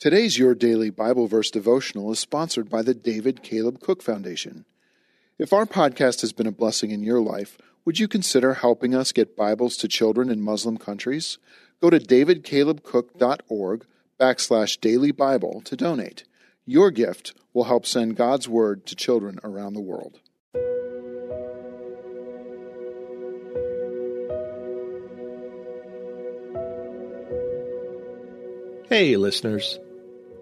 Today's Your Daily Bible Verse devotional is sponsored by the David Caleb Cook Foundation. If our podcast has been a blessing in your life, would you consider helping us get Bibles to children in Muslim countries? Go to davidcalebcook.org backslash daily Bible to donate. Your gift will help send God's Word to children around the world. Hey, listeners.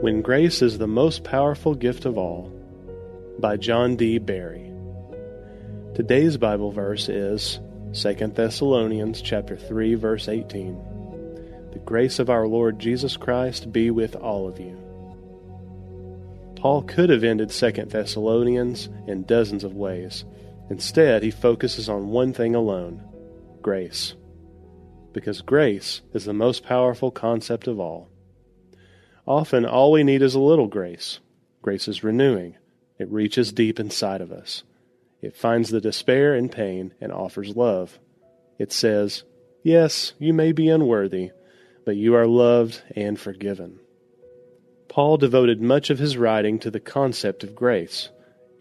When Grace is the Most Powerful Gift of All by John D. Barry. Today's Bible verse is 2 Thessalonians chapter 3 verse 18. The grace of our Lord Jesus Christ be with all of you. Paul could have ended 2 Thessalonians in dozens of ways. Instead, he focuses on one thing alone grace. Because grace is the most powerful concept of all. Often, all we need is a little grace. Grace is renewing, it reaches deep inside of us. It finds the despair and pain and offers love. It says, Yes, you may be unworthy, but you are loved and forgiven. Paul devoted much of his writing to the concept of grace.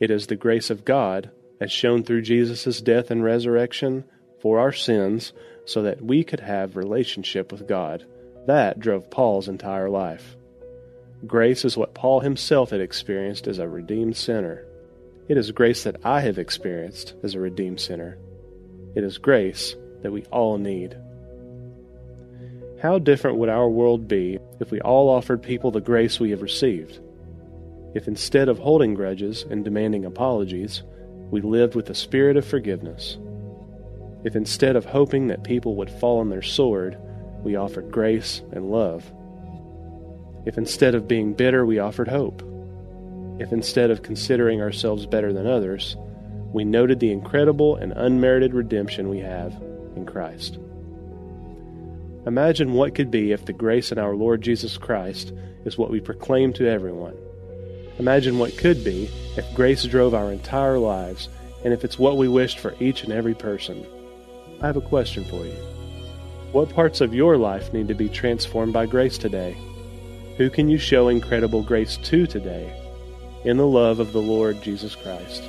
It is the grace of God, as shown through Jesus' death and resurrection, for our sins, so that we could have relationship with God. That drove Paul's entire life. Grace is what Paul himself had experienced as a redeemed sinner. It is grace that I have experienced as a redeemed sinner. It is grace that we all need. How different would our world be if we all offered people the grace we have received? If instead of holding grudges and demanding apologies, we lived with a spirit of forgiveness? If instead of hoping that people would fall on their sword, we offered grace and love? If instead of being bitter, we offered hope. If instead of considering ourselves better than others, we noted the incredible and unmerited redemption we have in Christ. Imagine what could be if the grace in our Lord Jesus Christ is what we proclaim to everyone. Imagine what could be if grace drove our entire lives and if it's what we wished for each and every person. I have a question for you. What parts of your life need to be transformed by grace today? Who can you show incredible grace to today in the love of the Lord Jesus Christ?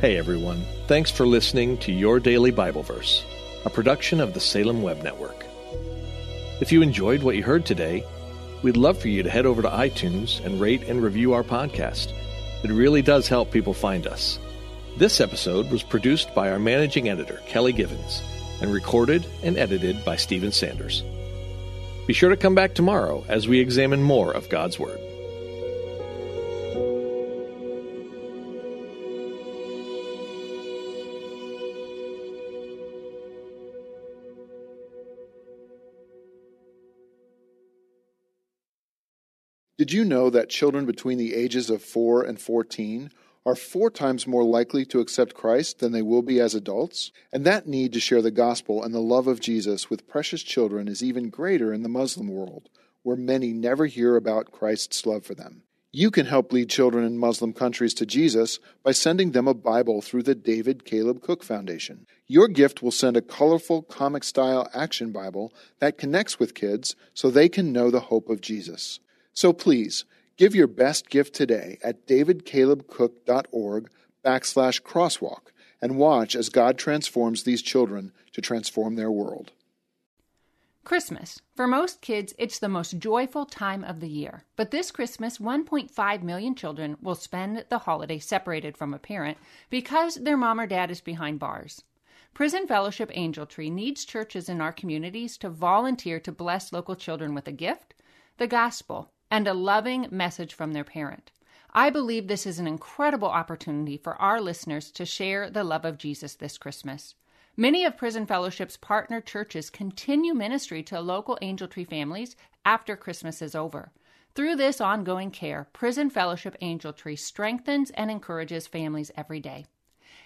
Hey everyone, thanks for listening to Your Daily Bible Verse, a production of the Salem Web Network. If you enjoyed what you heard today, we'd love for you to head over to iTunes and rate and review our podcast. It really does help people find us. This episode was produced by our managing editor, Kelly Givens, and recorded and edited by Stephen Sanders. Be sure to come back tomorrow as we examine more of God's Word. Did you know that children between the ages of 4 and 14 are four times more likely to accept Christ than they will be as adults? And that need to share the gospel and the love of Jesus with precious children is even greater in the Muslim world, where many never hear about Christ's love for them. You can help lead children in Muslim countries to Jesus by sending them a Bible through the David Caleb Cook Foundation. Your gift will send a colorful comic style action Bible that connects with kids so they can know the hope of Jesus. So please, give your best gift today at davidcalebcook.org backslash crosswalk and watch as God transforms these children to transform their world. Christmas. For most kids, it's the most joyful time of the year. But this Christmas, 1.5 million children will spend the holiday separated from a parent because their mom or dad is behind bars. Prison Fellowship Angel Tree needs churches in our communities to volunteer to bless local children with a gift, the gospel, and a loving message from their parent. I believe this is an incredible opportunity for our listeners to share the love of Jesus this Christmas. Many of Prison Fellowship's partner churches continue ministry to local Angel Tree families after Christmas is over. Through this ongoing care, Prison Fellowship Angel Tree strengthens and encourages families every day.